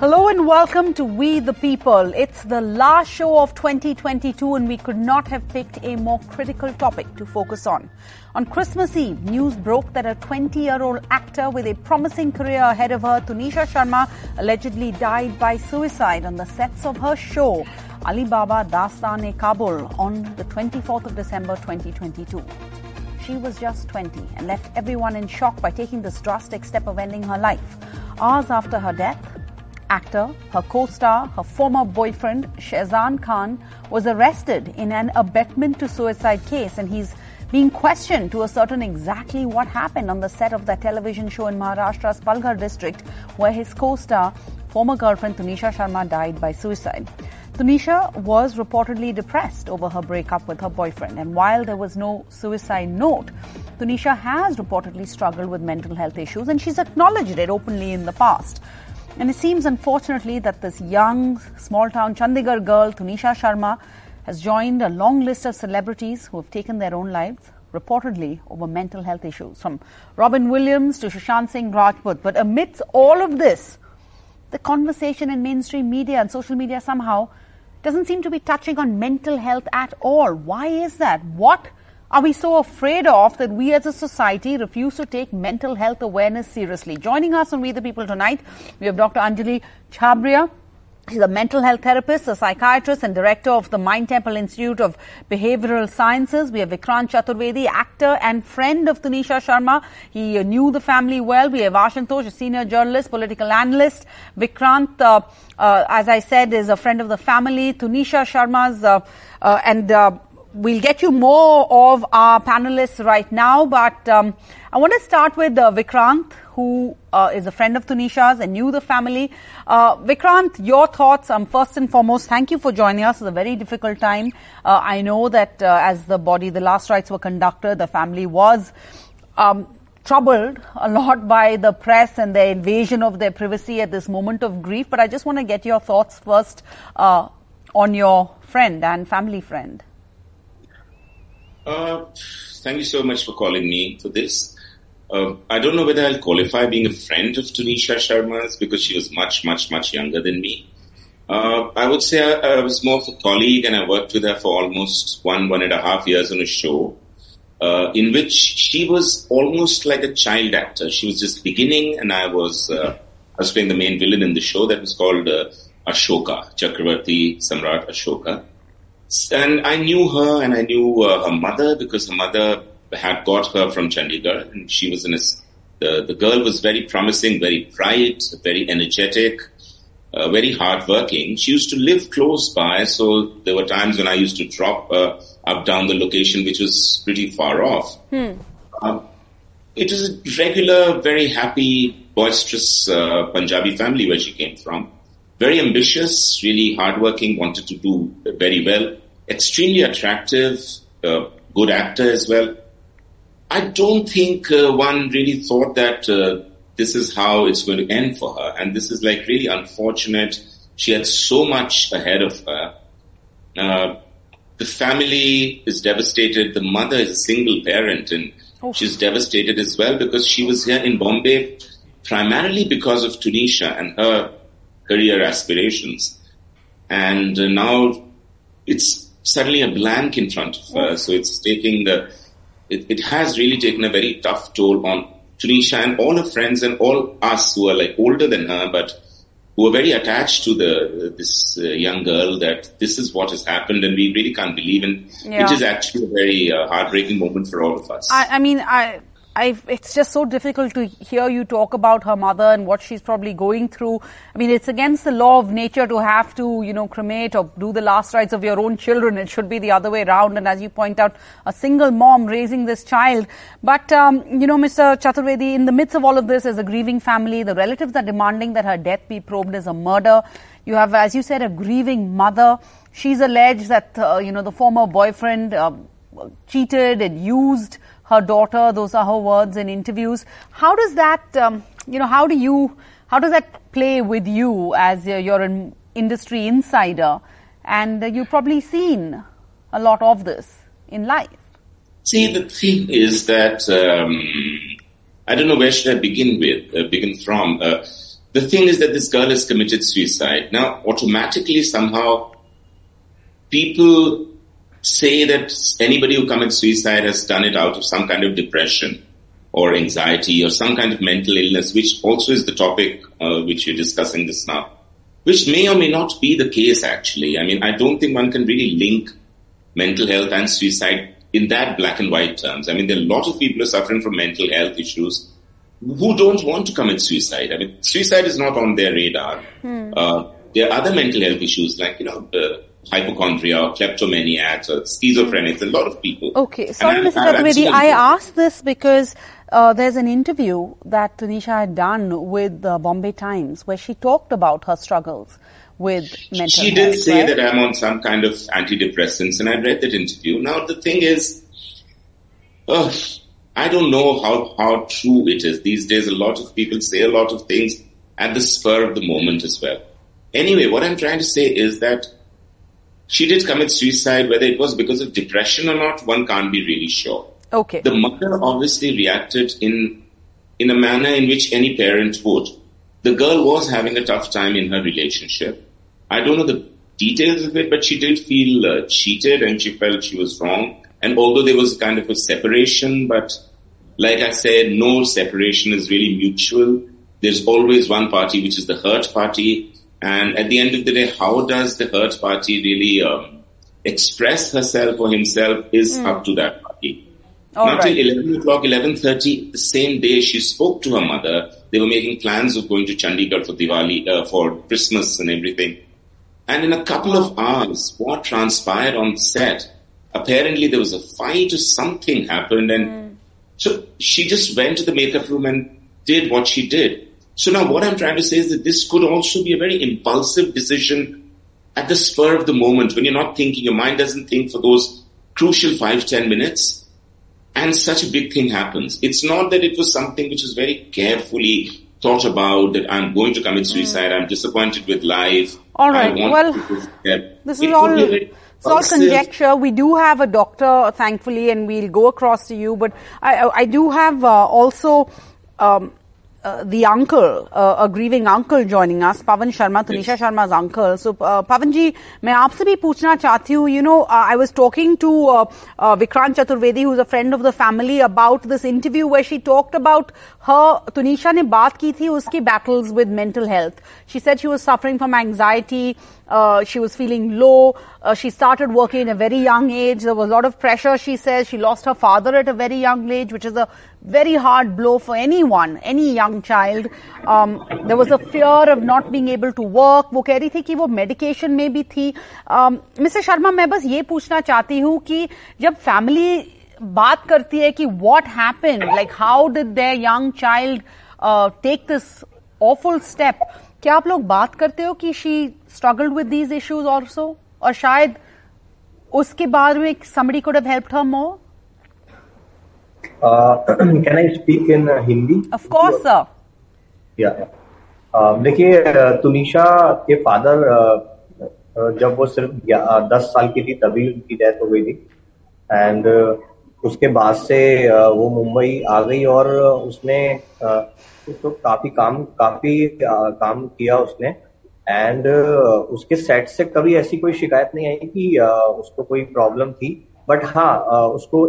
Hello and welcome to We the People. It's the last show of 2022 and we could not have picked a more critical topic to focus on. On Christmas Eve, news broke that a 20-year-old actor with a promising career ahead of her, Tunisha Sharma, allegedly died by suicide on the sets of her show, Ali Baba Dastaan-E-Kabul, on the 24th of December 2022. She was just 20 and left everyone in shock by taking this drastic step of ending her life. Hours after her death, actor, her co-star, her former boyfriend, Shahzan Khan, was arrested in an abetment to suicide case and he's being questioned to ascertain exactly what happened on the set of that television show in Maharashtra's Palghar district where his co-star, former girlfriend Tunisha Sharma died by suicide. Tunisha was reportedly depressed over her breakup with her boyfriend and while there was no suicide note, Tunisha has reportedly struggled with mental health issues and she's acknowledged it openly in the past. And it seems, unfortunately, that this young, small town Chandigarh girl, Tunisha Sharma, has joined a long list of celebrities who have taken their own lives, reportedly over mental health issues, from Robin Williams to Sushant Singh Rajput. But amidst all of this, the conversation in mainstream media and social media somehow doesn't seem to be touching on mental health at all. Why is that? What are we so afraid of that we as a society refuse to take mental health awareness seriously? Joining us on We the People tonight, we have Dr. Anjali Chhabria. She's a mental health therapist, a psychiatrist, and director of the Mind Temple Institute of Behavioral Sciences. We have Vikrant Chaturvedi, actor and friend of Tunisha Sharma. He uh, knew the family well. We have Ashutosh, a senior journalist, political analyst. Vikrant, uh, uh, as I said, is a friend of the family. Tunisha Sharma's, uh, uh, and uh, we'll get you more of our panelists right now, but um, I want to start with uh, Vikrant, who uh, is a friend of Tunisha's and knew the family. Uh, Vikrant, your thoughts, um, first and foremost, thank you for joining us. It's a very difficult time. Uh, I know that uh, as the body, the last rites were conducted, the family was um, troubled a lot by the press and the invasion of their privacy at this moment of grief, but I just want to get your thoughts first uh, on your friend and family friend. Uh, thank you so much for calling me for this. Uh, I don't know whether I'll qualify being a friend of Tunisha Sharma's because she was much, much, much younger than me. Uh, I would say I, I, was more of a colleague and I worked with her for almost one, one and a half years on a show. Uh, in which she was almost like a child actor. She was just beginning, and I was uh, I was playing the main villain in the show that was called uh, Ashoka Chakravarti Samrat Ashoka. And I knew her, and I knew uh, her mother because her mother had got her from Chandigarh, and she was in a, the, the girl was very promising, very bright, very energetic, uh, very hardworking. She used to live close by, so there were times when I used to drop uh, up down the location, which was pretty far off. Hmm. Uh, it was a regular, very happy, boisterous uh, Punjabi family where she came from. Very ambitious, really hardworking, wanted to do very well, extremely attractive, uh, good actor as well. I don't think uh, one really thought that uh, this is how it's going to end for her. And this is like really unfortunate. She had so much ahead of her. Uh, the family is devastated. The mother is a single parent and oh. she's devastated as well because she was here in Bombay primarily because of Tunisha and her career aspirations. And uh, now it's suddenly a blank in front of her. So it's taking the, it, it has really taken a very tough toll on Tunisha and all her friends and all us who are like older than her, but who are very attached to the this uh, young girl that this is what has happened and we really can't believe in. Yeah. is actually a very uh, heartbreaking moment for all of us. I, I mean, I I, it's just so difficult to hear you talk about her mother and what she's probably going through. I mean, it's against the law of nature to have to, you know, cremate or do the last rites of your own children. It should be the other way around. And as you point out, a single mom raising this child. But, um, you know, Mr. Chaturvedi, in the midst of all of this, as a grieving family, the relatives are demanding that her death be probed as a murder. You have, as you said, a grieving mother. She's alleged that, uh, you know, the former boyfriend uh, cheated and used her daughter. Those are her words in interviews. How does that, um, you know, how do you, how does that play with you as uh, you're an industry insider? And uh, you've probably seen a lot of this in life. See, the thing is that um, I don't know where should I begin with, uh, begin from. Uh, the the thing is that this girl has committed suicide. Now, automatically, somehow, people say that anybody who commits suicide has done it out of some kind of depression or anxiety or some kind of mental illness, which also is the topic uh, which you're discussing this now, which may or may not be the case actually. I mean, I don't think one can really link mental health and suicide in that black and white terms. I mean, there are a lot of people who are suffering from mental health issues who don't want to commit suicide. I mean, suicide is not on their radar. Hmm. Uh, there are other mental health issues like, you know, uh, hypochondria or kleptomaniacs or schizophrenics, a lot of people. Okay, sorry, Mr. Chaturvedi, I asked this because uh, there's an interview that Tanisha had done with the Bombay Times where she talked about her struggles with mental She health, did say right? that I'm on some kind of antidepressants and I read that interview. Now the thing is, oh, I don't know how, how true it is. These days a lot of people say a lot of things at the spur of the moment as well. Anyway, what I'm trying to say is that she did commit suicide, whether it was because of depression or not, one can't be really sure. Okay. The mother obviously reacted in in a manner in which any parent would. The girl was having a tough time in her relationship. I don't know the details of it, but she did feel uh, cheated and she felt she was wrong. And although there was kind of a separation, but like I said, no separation is really mutual. There's always one party, which is the hurt party. And at the end of the day, how does the hurt party really um, express herself or himself is mm. up to that party. All Not right. till 11 o'clock, 11.30, the same day she spoke to her mother. They were making plans of going to Chandigarh for Diwali, uh, for Christmas and everything. And in a couple of hours, what transpired on set, apparently there was a fight or something happened and mm. so she just went to the makeup room and did what she did. So now what I'm trying to say is that this could also be a very impulsive decision at the spur of the moment when you're not thinking, your mind doesn't think for those crucial five, ten minutes and such a big thing happens. It's not that it was something which was very carefully thought about that I'm going to commit suicide, mm. I'm disappointed with life. All right. Well, this is all. It's all conjecture. We do have a doctor, thankfully, and we'll go across to you. But I, I do have uh, also um, uh, the uncle, uh, a grieving uncle joining us, Pavan Sharma, Tanisha yes. Sharma's uncle. So, uh, Pavan ji, मैं आपसे भी पूछना चाहती हूँ, you know, uh, I was talking to uh, uh, Vikrant Chaturvedi, who's a friend of the family, about this interview where she talked about her, Tanisha ने बात की थी उसकी battles with mental health. She said she was suffering from anxiety, uh, she was feeling low. Uh, she started working at a very young age. There was a lot of pressure, she says. She lost her father at a very young age, which is a very hard blow for anyone, any young child. Um, there was a fear of not being able to work. वो कह रही थी कि वो medication में भी थी mister Sharma मैं बस ये पूछना चाहती हूँ कि जब फैमिली बात करती है कि what happen like how did there young child take this awful step क्या आप लोग बात करते हो कि she struggled with these issues also और शायद उसके बाद में somebody could have helped her more can I speak in Hindi of course sir या देखिए तुनिशा के फादर जब वो सिर्फ़ दस साल की थी तभी उनकी डेथ हो गई थी। एंड उसके बाद से वो मुंबई आ गई और उसने तो काफ़ी काम काफ़ी आ, काम किया उसने। एंड उसके सेट से कभी ऐसी कोई शिकायत नहीं आई कि उसको कोई प्रॉब्लम थी। बट हाँ उसको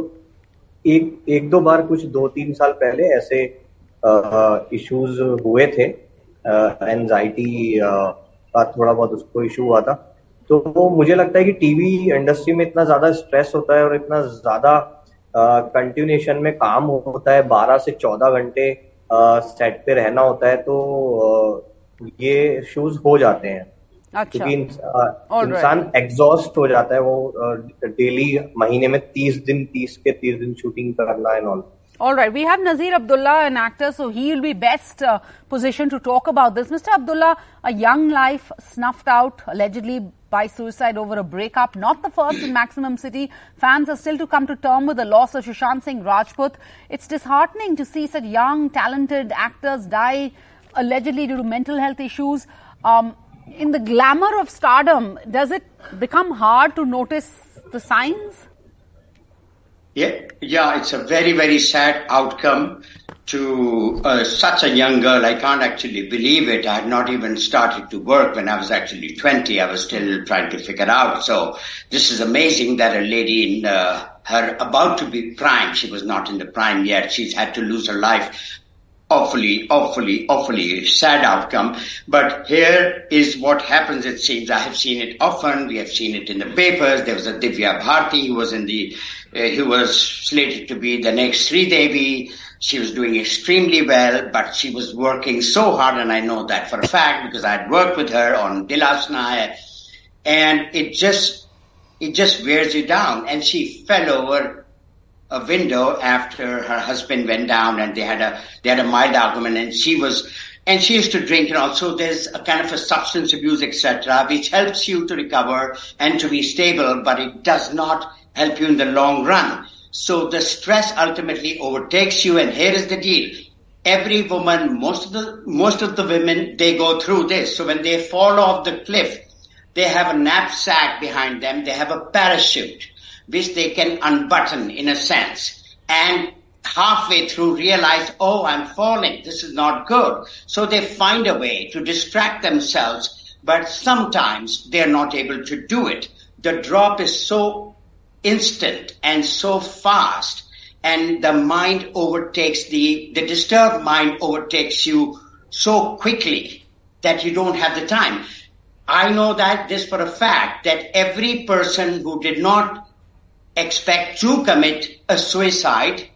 एक एक दो बार कुछ दो तीन साल पहले ऐसे इश्यूज़ हुए थे। एनजाइटी का थोड़ा बहुत उसको इशू हुआ था। तो मुझे लगता है कि टीवी इंडस्ट्री में इतना ज़्यादा स्ट्रेस होता है और इतना ज़्यादा कंटिन्यूशन में काम होता है। बारह से चौदह घंटे सेट पे रहना होता है तो ये शूज़ हो जाते हैं। अच्छा। क्योंकि इंसान एग्जॉस्ट हो जाता है वो डेली महीने में तीस दिन तीस के तीस दिन शूटिंग करना and all All right, we have Nazir Abdullah, an actor, so he will be best uh, positioned to talk about this. Mr. Abdullah, a young life snuffed out allegedly by suicide over a breakup. Not the first in Maximum City. Fans are still to come to terms with the loss of Sushant Singh Rajput. It's disheartening to see such young, talented actors die allegedly due to mental health issues. Um, in the glamour of stardom, does it become hard to notice the signs? Yeah, yeah, it's a very, very sad outcome to uh, such a young girl. I can't actually believe it. I had not even started to work when I was actually 20. I was still trying to figure out. So this is amazing that a lady in uh, her about to be prime, she was not in the prime yet. She's had to lose her life. Awfully, awfully, awfully sad outcome. But here is what happens, it seems. I have seen it often. We have seen it in the papers. There was a Divya Bharti who was in the, uh, who was slated to be the next Sri Devi. She was doing extremely well, but she was working so hard, and I know that for a fact because I'd worked with her on Dil Aashna, and it just, it just wears you down. And she fell over a window after her husband went down, and they had a they had a mild argument, and she was. And she used to drink and also there's a kind of a substance abuse, etc., which helps you to recover and to be stable, but it does not help you in the long run. So the stress ultimately overtakes you and here is the deal. Every woman, most of the, most of the women, they go through this. So when they fall off the cliff, they have a knapsack behind them. They have a parachute, which they can unbutton in a sense. And halfway through realize, oh, I'm falling. This is not good. So they find a way to distract themselves, but sometimes they're not able to do it. The drop is so instant and so fast and the mind overtakes the, the disturbed mind overtakes you so quickly that you don't have the time. I know that this for a fact that every person who did not expect to commit a suicide,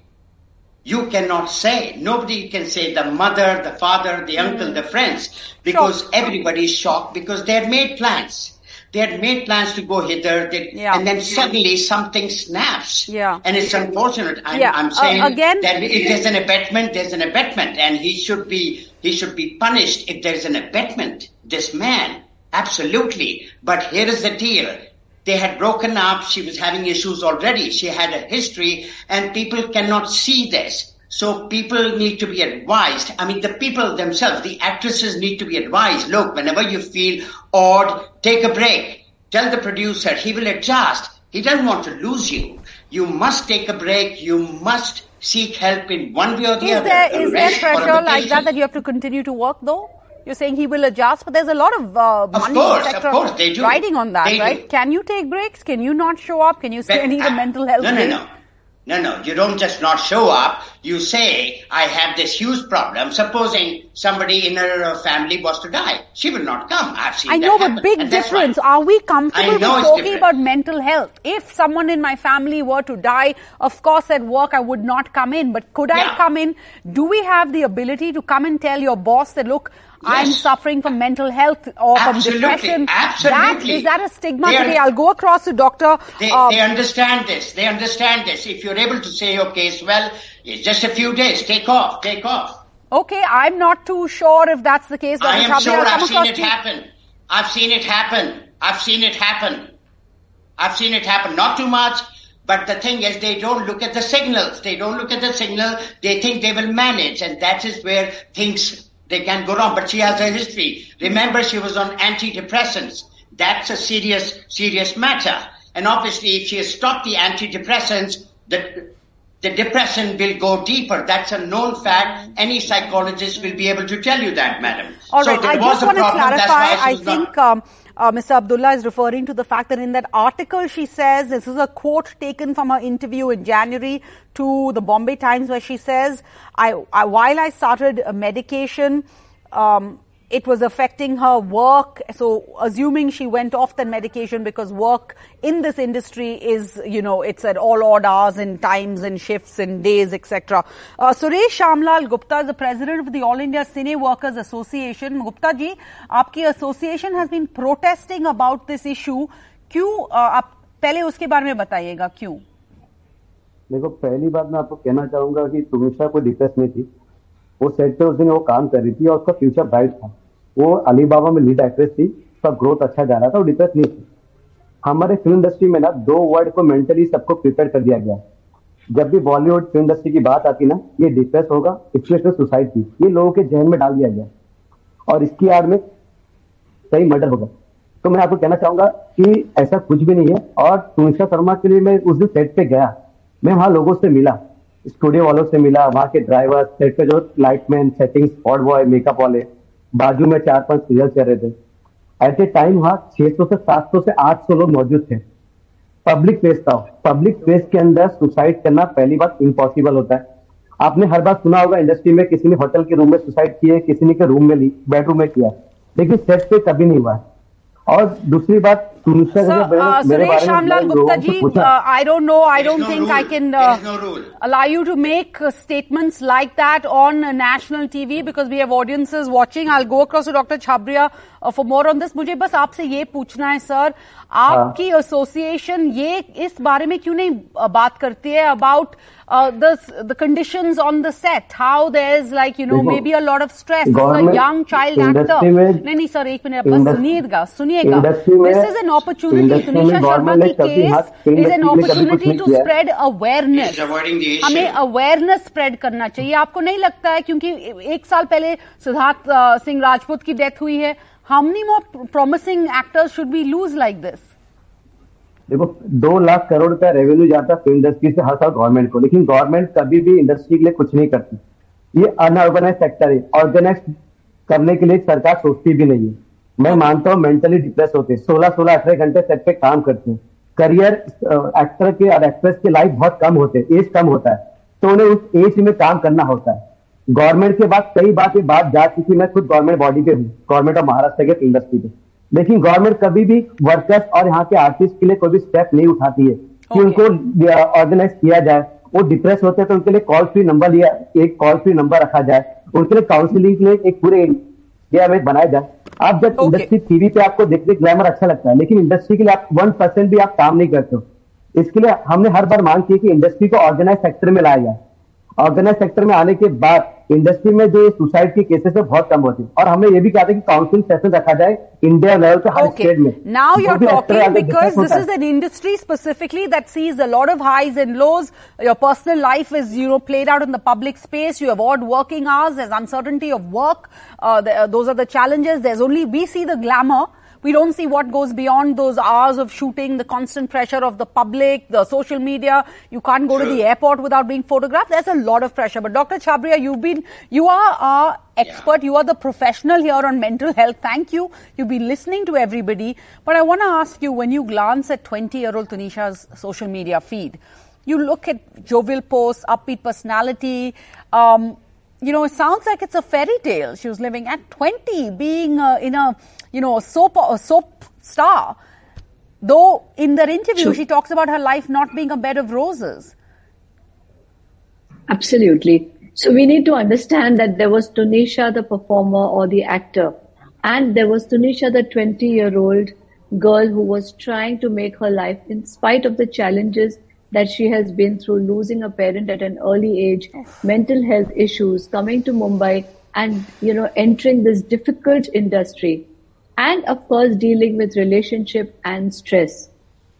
you cannot say. Nobody can say the mother, the father, the uncle, the friends, because sure. everybody is shocked because they had made plans. They had made plans to go hither, they, yeah. and then suddenly something snaps. Yeah. And it's unfortunate. I'm, yeah. I'm saying uh, again, that if there's an abetment, there's an abetment, and he should be he should be punished if there's an abetment. This man, absolutely. But here is the deal. They had broken up. She was having issues already. She had a history, and people cannot see this. So people need to be advised. I mean, the people themselves, the actresses need to be advised. Look, whenever you feel odd, take a break. Tell the producer, he will adjust. He doesn't want to lose you. You must take a break. You must seek help in one way or the is other. There, is there pressure like that that you have to continue to work though? You're saying he will adjust, but there's a lot of uh, money, course, etc. Of course, they do. riding on that, they right? Do. Can you take breaks? Can you not show up? Can you say need a mental health no. No, no, no. No, no, you don't just not show up. You say, I have this huge problem. Supposing somebody in her family was to die. She will not come. I've seen I know, but big difference. Are we comfortable with talking different. about mental health? If someone in my family were to die, of course at work I would not come in. But could Yeah. I come in? Do we have the ability to come and tell your boss that, look, I'm suffering from mental health or from Absolutely, depression? That, absolutely. is that a stigma They are- today? I'll go across to Dr. They, um, they understand this. They understand this. If you're able to say your case, well, it's just a few days. Take off. Take off. Okay, I'm not too sure if that's the case. I am sure I've seen it happen. I've seen it happen. I've seen it happen. I've seen it happen. Not too much, but the thing is they don't look at the signals. They don't look at the signal. They think they will manage and that is where things, they can go wrong. But she has a history. Remember she was on antidepressants. That's a serious, serious matter. And obviously if she has stopped the antidepressants, the, the depression will go deeper. That's a known fact. Any psychologist will be able to tell you that, madam. All so right, there I was just a want to problem. That's clarify. I was not- think um, uh, Mr. Abdullah is referring to the fact that in that article she says, this is a quote taken from her interview in January to the Bombay Times where she says, I, I while I started a medication, um, it was affecting her work. So assuming she went off the medication because work in this industry is, you know, it's at all odd hours and times and shifts and days, etc. Uh, Suresh Shyamlal Gupta is the president of the All India Cine Workers Association. Gupta ji, your association has been protesting about this issue. Why? Uh, आप पहले उसके बारे देखो पहली बात मैं आपको कहना चाहूंगा कि तुमिशा कोई डिप्रेस नहीं थी वो सेट पे उस दिन वो काम कर रही थी और उसका फ्यूचर ब्राइट था वो अलीबाबा में लीड एक्ट्रेस थी उसका ग्रोथ अच्छा जा रहा था वो डिप्रेस नहीं थी। हमारे फ़िल्म इंडस्ट्री में ना दो वर्ड को मेंटली सबको प्रिपेयर कर दिया गया। जब भी बॉलीवुड फ़िल्म इंडस्ट्री की बात आती ना, ये डिप्रेस होगा इसलिए सुसाइड की ये लोगों के जहन में डाल दिया गया। और इसकी आड़ में सही मर्डर होगा। तो मैं आपको कहना चाहूँगा कि ऐसा कुछ भी नहीं है और तुनिशा शर्मा के लिए मैं उस दिन सेट पे गया। मैं वहाँ लोगों से मिला। स्टूडियो वालों से मिला, वहाँ के ड्राइवर सेट पे जो lightman setting spot boy makeup वाले। बाजू में चार पाँच सीरियल चल रहे थे। ऐसे टाइम हुआ 600 से 700 से 800 लोग मौजूद थे। पब्लिक प्लेस था पब्लिक प्लेस के अंदर सुसाइड करना पहली बार इम्पॉसिबल होता है। आपने हर बार सुना होगा इंडस्ट्री में किसी ने होटल के रूम में सुसाइड किए किसी ने के रूम में ली बेडरूम में किया। लेकिन सेट पे कभी नहीं हुआ। और दूसरी बात Shyamlal Gupta ji I don't know I don't think I can allow you to make statements like that on national TV because we have audiences watching I go across doctor Chhabria for more on this मुझे बस आपसे ये पूछना है sir आपकी association ये इस बारे में क्यों नहीं बात करती है about the condition on the set how there is like you know maybe a load of stress young child actor नहीं नहीं सर एक मिनट बस सुनिएगा सुनिएगा। This is an opportunity. की case is an opportunity to spread awareness. हमें awareness spread करना चाहिए। आपको नहीं लगता है क्योंकि एक साल पहले सिद्धार्थ सिंह राजपूत की डेथ हुई है how many more promising actors should we lose like this? देखो दो लाख करोड़ रुपया रेवेन्यू जाता है फ़िल्म इंडस्ट्री से हर साल गवर्नमेंट को। लेकिन गवर्नमेंट कभी भी इंडस्ट्री के लिए कुछ नहीं करती। ये अनऑर्गेनाइज सेक्टर है। ऑर्गेनाइज करने के लिए सरकार सोचती भी नहीं है। मैं मानता हूँ मेंटली डिप्रेस होते हैं। सोलह सोलह अठारह घंटे सेट पे काम करते हैं। करियर एक्टर के और एक्ट्रेस के लाइफ बहुत कम होते हैं। एज कम होता है। तो उन्हें उस एज में काम करना होता है। गवर्नमेंट के बाद कई बार ये बात जा चुकी मैं खुद गवर्नमेंट बॉडी पे हूँ। गवर्नमेंट ऑफ़ महाराष्ट्र के इंडस्ट्री पे। लेकिन गवर्नमेंट कभी भी वर्कर्स और यहाँ के आर्टिस्ट के लिए कोई भी स्टेप नहीं उठाती है। कि उनको ऑर्गेनाइज किया जाए। वो डिप्रेस होते हैं तो उनके लिए कॉल फ्री नंबर लिया एक कॉल फ्री नंबर रखा जाए। उनके लिए काउंसिलिंग के लिए एक पूरे इंडिया में बनाया जाए। आप जब okay. इंडस्ट्री टीवी पे आपको देखते ग्लैमर अच्छा लगता है लेकिन इंडस्ट्री के लिए आप वन परसेंट भी आप काम नहीं करते हो इसके लिए हमने हर बार मांग की कि इंडस्ट्री को ऑर्गेनाइज सेक्टर में लाया जाए ऑर्गेनाइज सेक्टर में आने के बाद इंडस्ट्री में जो सुसाइड की केसेस है बहुत कम होती और हमने ये भी कहा था कि काउंसिलिंग सेशन रखा जाए इंडिया लेवल पे हर स्टेट में now you are talking because this is an industry specifically that sees a lot of highs and lows your personal life is you know played out in the public space you avoid working hours there's uncertainty of work uh, the, uh, those are the challenges there's only we see the glamour we don't see what goes beyond those hours of shooting, the constant pressure of the public, the social media. You can't go sure. to the airport without being photographed. There's a lot of pressure. But Dr. Chhabria, you've been, you are our expert. Yeah. You are the professional here on mental health. Thank you. You've been listening to everybody. But I want to ask you, when you glance at 20 year old Tanisha's social media feed, you look at jovial posts, upbeat personality, um, you know, it sounds like it's a fairy tale. She was living at 20, being uh, in a, you know, a soap, a soap star. Though in their interview, sure. she talks about her life not being a bed of roses. Absolutely. So we need to understand that there was Tunisha, the performer or the actor, and there was Tunisha, the 20 year old girl who was trying to make her life in spite of the challenges that she has been through losing a parent at an early age, mental health issues, coming to Mumbai and, you know, entering this difficult industry and of course dealing with relationship and stress,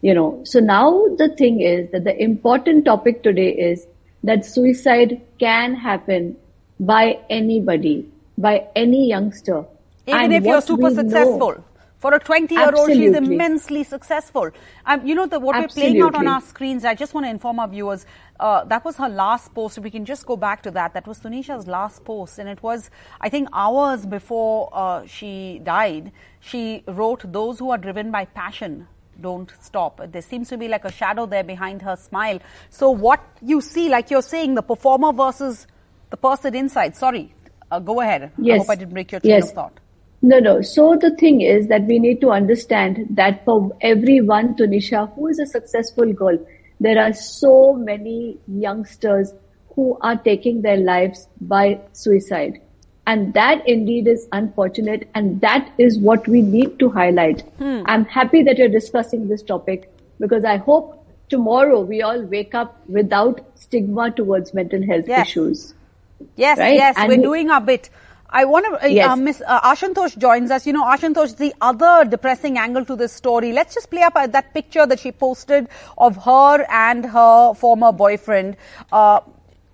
you know. So now the thing is that the important topic today is that suicide can happen by anybody, by any youngster. Even and if you're super successful. Know, for a 20 year old, she's immensely successful. Um, you know, the, what Absolutely. we're playing out on our screens, I just want to inform our viewers, uh, that was her last post. We can just go back to that. That was Tunisha's last post. And it was, I think, hours before uh, she died. She wrote, Those who are driven by passion don't stop. There seems to be like a shadow there behind her smile. So, what you see, like you're saying, the performer versus the person inside. Sorry, uh, go ahead. Yes. I hope I didn't break your train yes. of thought. No, no. So the thing is that we need to understand that for every one Tunisha who is a successful girl, there are so many youngsters who are taking their lives by suicide. And that indeed is unfortunate. And that is what we need to highlight. Hmm. I'm happy that you're discussing this topic because I hope tomorrow we all wake up without stigma towards mental health yes. issues. Yes, right? yes, and we're doing our bit. I want to, uh, yes. uh, Miss uh, Ashutosh joins us. You know, Ashutosh, the other depressing angle to this story. Let's just play up uh, that picture that she posted of her and her former boyfriend.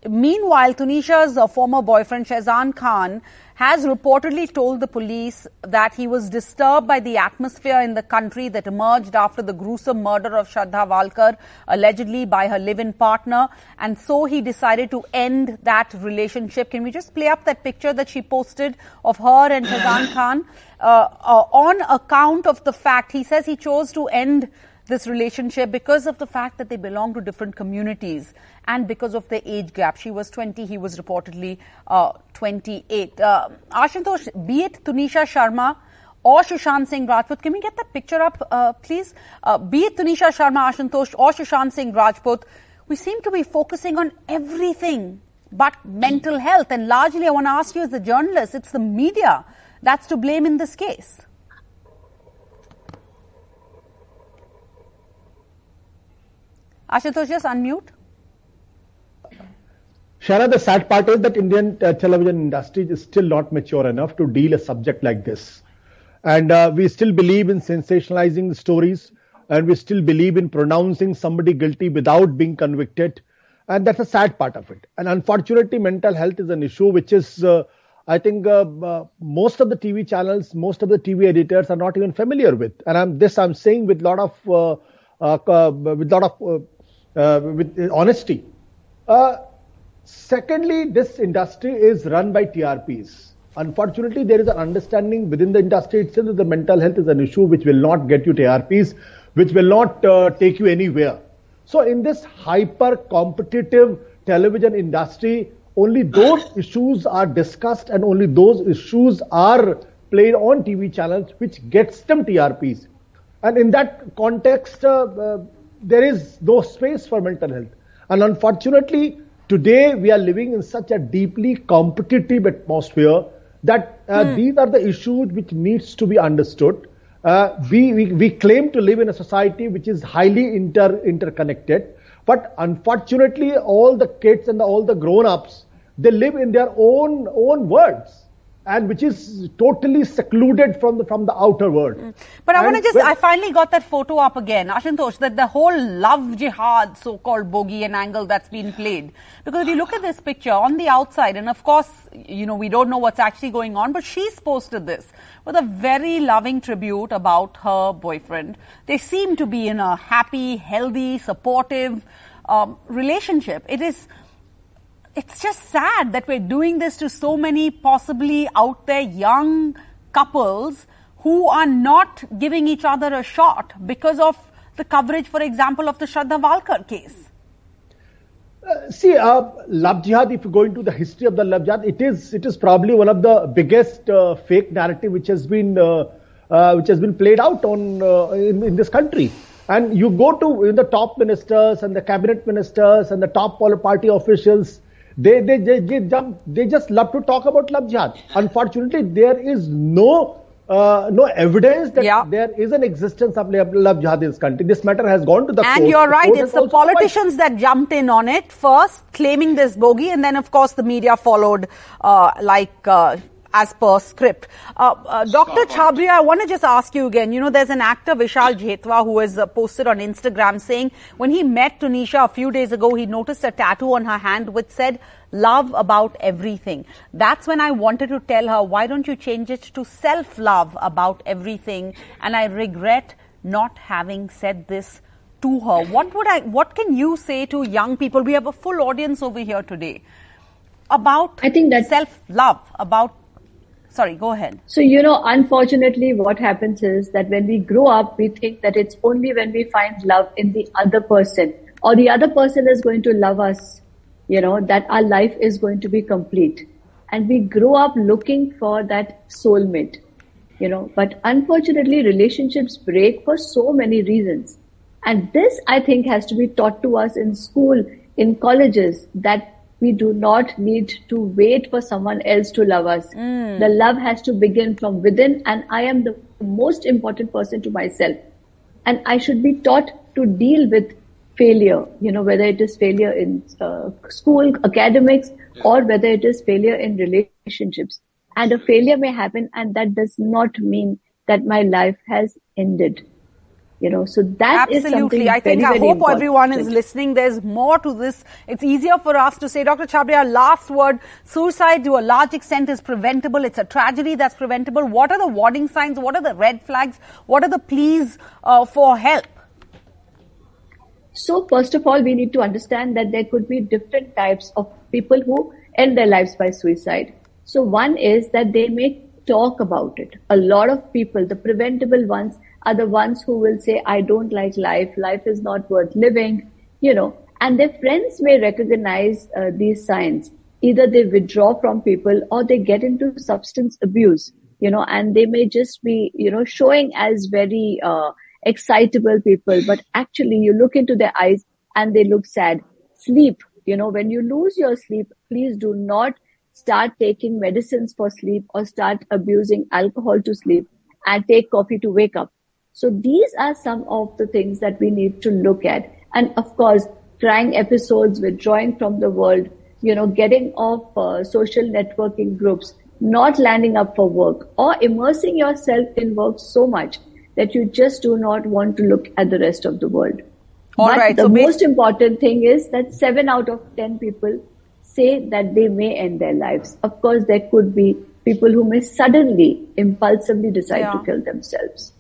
Meanwhile, Tunisha's uh, former boyfriend, Shahzan Khan, has reportedly told the police that he was disturbed by the atmosphere in the country that emerged after the gruesome murder of Shraddha Walkar, allegedly by her live-in partner. And so he decided to end that relationship. Can we just play up that picture that she posted of her and Shazan Khan? Uh, uh, on account of the fact, he says he chose to end this relationship because of the fact that they belong to different communities and because of the age gap. She was 20, he was reportedly uh, 28. Uh, Ashutosh, be it Tunisha Sharma or Sushant Singh Rajput, can we get that picture up, uh, please? Uh, be it Tunisha Sharma, Ashutosh or Sushant Singh Rajput, we seem to be focusing on everything but mental health. And largely, I want to ask you as a journalist, it's the media that's to blame in this case. Ashutosh, just unmute. Shana, the sad part is that Indian uh, television industry is still not mature enough to deal a subject like this. And uh, we still believe in sensationalizing the stories and we still believe in pronouncing somebody guilty without being convicted. And that's a sad part of it. And unfortunately, mental health is an issue which is, uh, I think, uh, uh, most of the TV channels, most of the TV editors are not even familiar with. And I'm, this I'm saying with a lot of, uh, with lot of with honesty. Secondly, this industry is run by TRPs. Unfortunately, there is an understanding within the industry itself that the mental health is an issue which will not get you TRPs, which will not uh, take you anywhere. So, in this hyper competitive television industry, only those issues are discussed and only those issues are played on TV channels which gets them TRPs. And in that context, uh, uh, there is no space for mental health. And unfortunately, Today, we are living in such a deeply competitive atmosphere that uh, mm. these are the issues which needs to be understood. Uh, we, we, we claim to live in a society which is highly inter, interconnected, but unfortunately, all the kids and all the grown-ups they live in their own own worlds and which is totally secluded from the from the outer world. Mm. But I want to just I finally got that photo up again, Ashutosh, that the whole love jihad so-called bogey and angle that's been played. Because if you look at this picture on the outside, and of course, you know, we don't know what's actually going on, but she's posted this with a very loving tribute about her boyfriend. They seem to be in a happy, healthy, supportive um, relationship. It is it's just sad that we're doing this to so many possibly out there young couples who are not giving each other a shot because of the coverage, for example, of the Shraddha Walkar case. Uh, see, uh, love jihad. If you go into the history of the love jihad, it is it is probably one of the biggest uh, fake narrative which has been uh, uh, which has been played out on uh, in, in, this country. And you go to the top ministers and the cabinet ministers and the top party officials they, they, they, they, jump, they just love to talk about love jihad. Unfortunately, there is no uh, no evidence that yeah. there is an existence of love jihad in this country. This matter has gone to the and court. you're right, it's the politicians that jumped in on it first, claiming this bogey, and then of course the media followed, uh, like uh, as per script. Uh, uh, Dr. Chhabria, I want to just ask you again. You know, there's an actor, Vishal Jethwa, who has uh, posted on Instagram saying when he met Tunisha a few days ago, he noticed a tattoo on her hand which said, love about everything. That's when I wanted to tell her, why don't you change it to self-love about everything? And I regret not having said this to her. What would I, what can you say to young people? We have a full audience over here today about I think that self-love, about Sorry, go ahead. So, you know, unfortunately, what happens is that when we grow up, we think that it's only when we find love in the other person or the other person is going to love us, you know, that our life is going to be complete. And we grow up looking for that soulmate, you know, but unfortunately, relationships break for so many reasons. And this, I think, has to be taught to us in school, in colleges, that we do not need to wait for someone else to love us. Mm. The love has to begin from within, and I am the most important person to myself. And I should be taught to deal with failure, you know, whether it is failure in uh, school, academics, or whether it is failure in relationships. And a failure may happen, and that does not mean that my life has ended. You know, so that Absolutely. I think very, I hope everyone is listening. There's more to this. It's easier for us to say, Dr. Chhabria, last word, suicide to a large extent is preventable. It's a tragedy that's preventable. What are the warning signs? What are the red flags? What are the pleas uh, for help? So first of all, we need to understand that there could be different types of people who end their lives by suicide. So one is that they may talk about it. A lot of people, the preventable ones, are the ones who will say, I don't like life, life is not worth living, you know, and their friends may recognize uh, these signs. Either they withdraw from people or they get into substance abuse, you know, and they may just be, you know, showing as very, uh, excitable people, but actually you look into their eyes and they look sad. Sleep, you know, when you lose your sleep, please do not start taking medicines for sleep or start abusing alcohol to sleep and take coffee to wake up. So these are some of the things that we need to look at. And of course, trying episodes, withdrawing from the world, you know, getting off uh, social networking groups, not landing up for work or immersing yourself in work so much that you just do not want to look at the rest of the world. All but right, the so most important thing is that seven out of ten people say that they may end their lives. Of course, there could be people who may suddenly, impulsively decide Yeah. to kill themselves.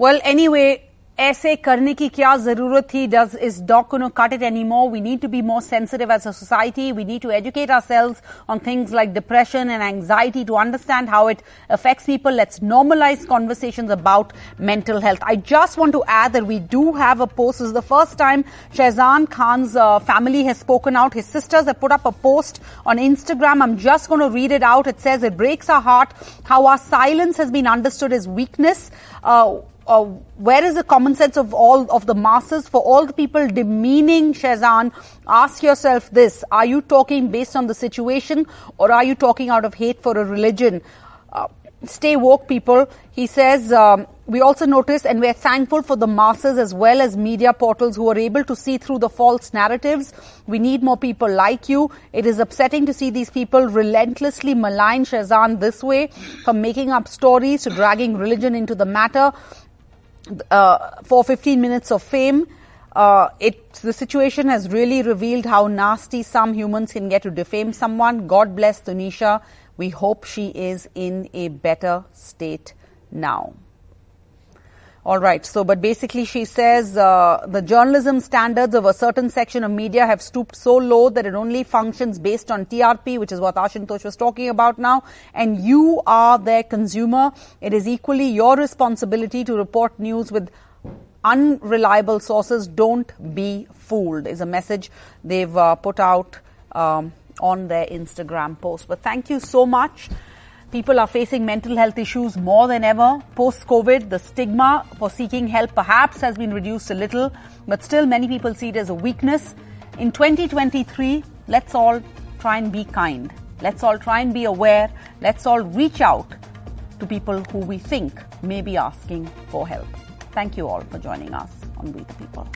Well, anyway, ऐसे करने की क्या जरूरत थी does is doc going to cut it anymore we need to be more sensitive as a society we need to educate ourselves on things like depression and anxiety to understand how it affects people let's normalize conversations about mental health i just want to add that we do have a post this is the first time Shahzan Khan's uh, family has spoken out his sisters have put up a post on Instagram i'm just going to read it out it says it breaks our heart how our silence has been understood as weakness uh, uh, where is the common sense of all of the masses for all the people demeaning Shahzan? Ask yourself this: Are you talking based on the situation, or are you talking out of hate for a religion? Uh, stay woke, people. He says. Um, we also notice and we're thankful for the masses as well as media portals who are able to see through the false narratives. We need more people like you. It is upsetting to see these people relentlessly malign Shahzan this way, from making up stories to dragging religion into the matter uh, for 15 minutes of fame. Uh, it the situation has really revealed how nasty some humans can get to defame someone. God bless Tunisha. We hope she is in a better state now. All right. So, but basically, she says uh, the journalism standards of a certain section of media have stooped so low that it only functions based on TRP, which is what Ashutosh was talking about now. And you are their consumer. It is equally your responsibility to report news with unreliable sources. Don't be fooled. Is a message they've uh, put out um, on their Instagram post. But thank you so much. People are facing mental health issues more than ever. Post COVID, the stigma for seeking help perhaps has been reduced a little, but still many people see it as a weakness. In 2023, let's all try and be kind. Let's all try and be aware. Let's all reach out to people who we think may be asking for help. Thank you all for joining us on We the People.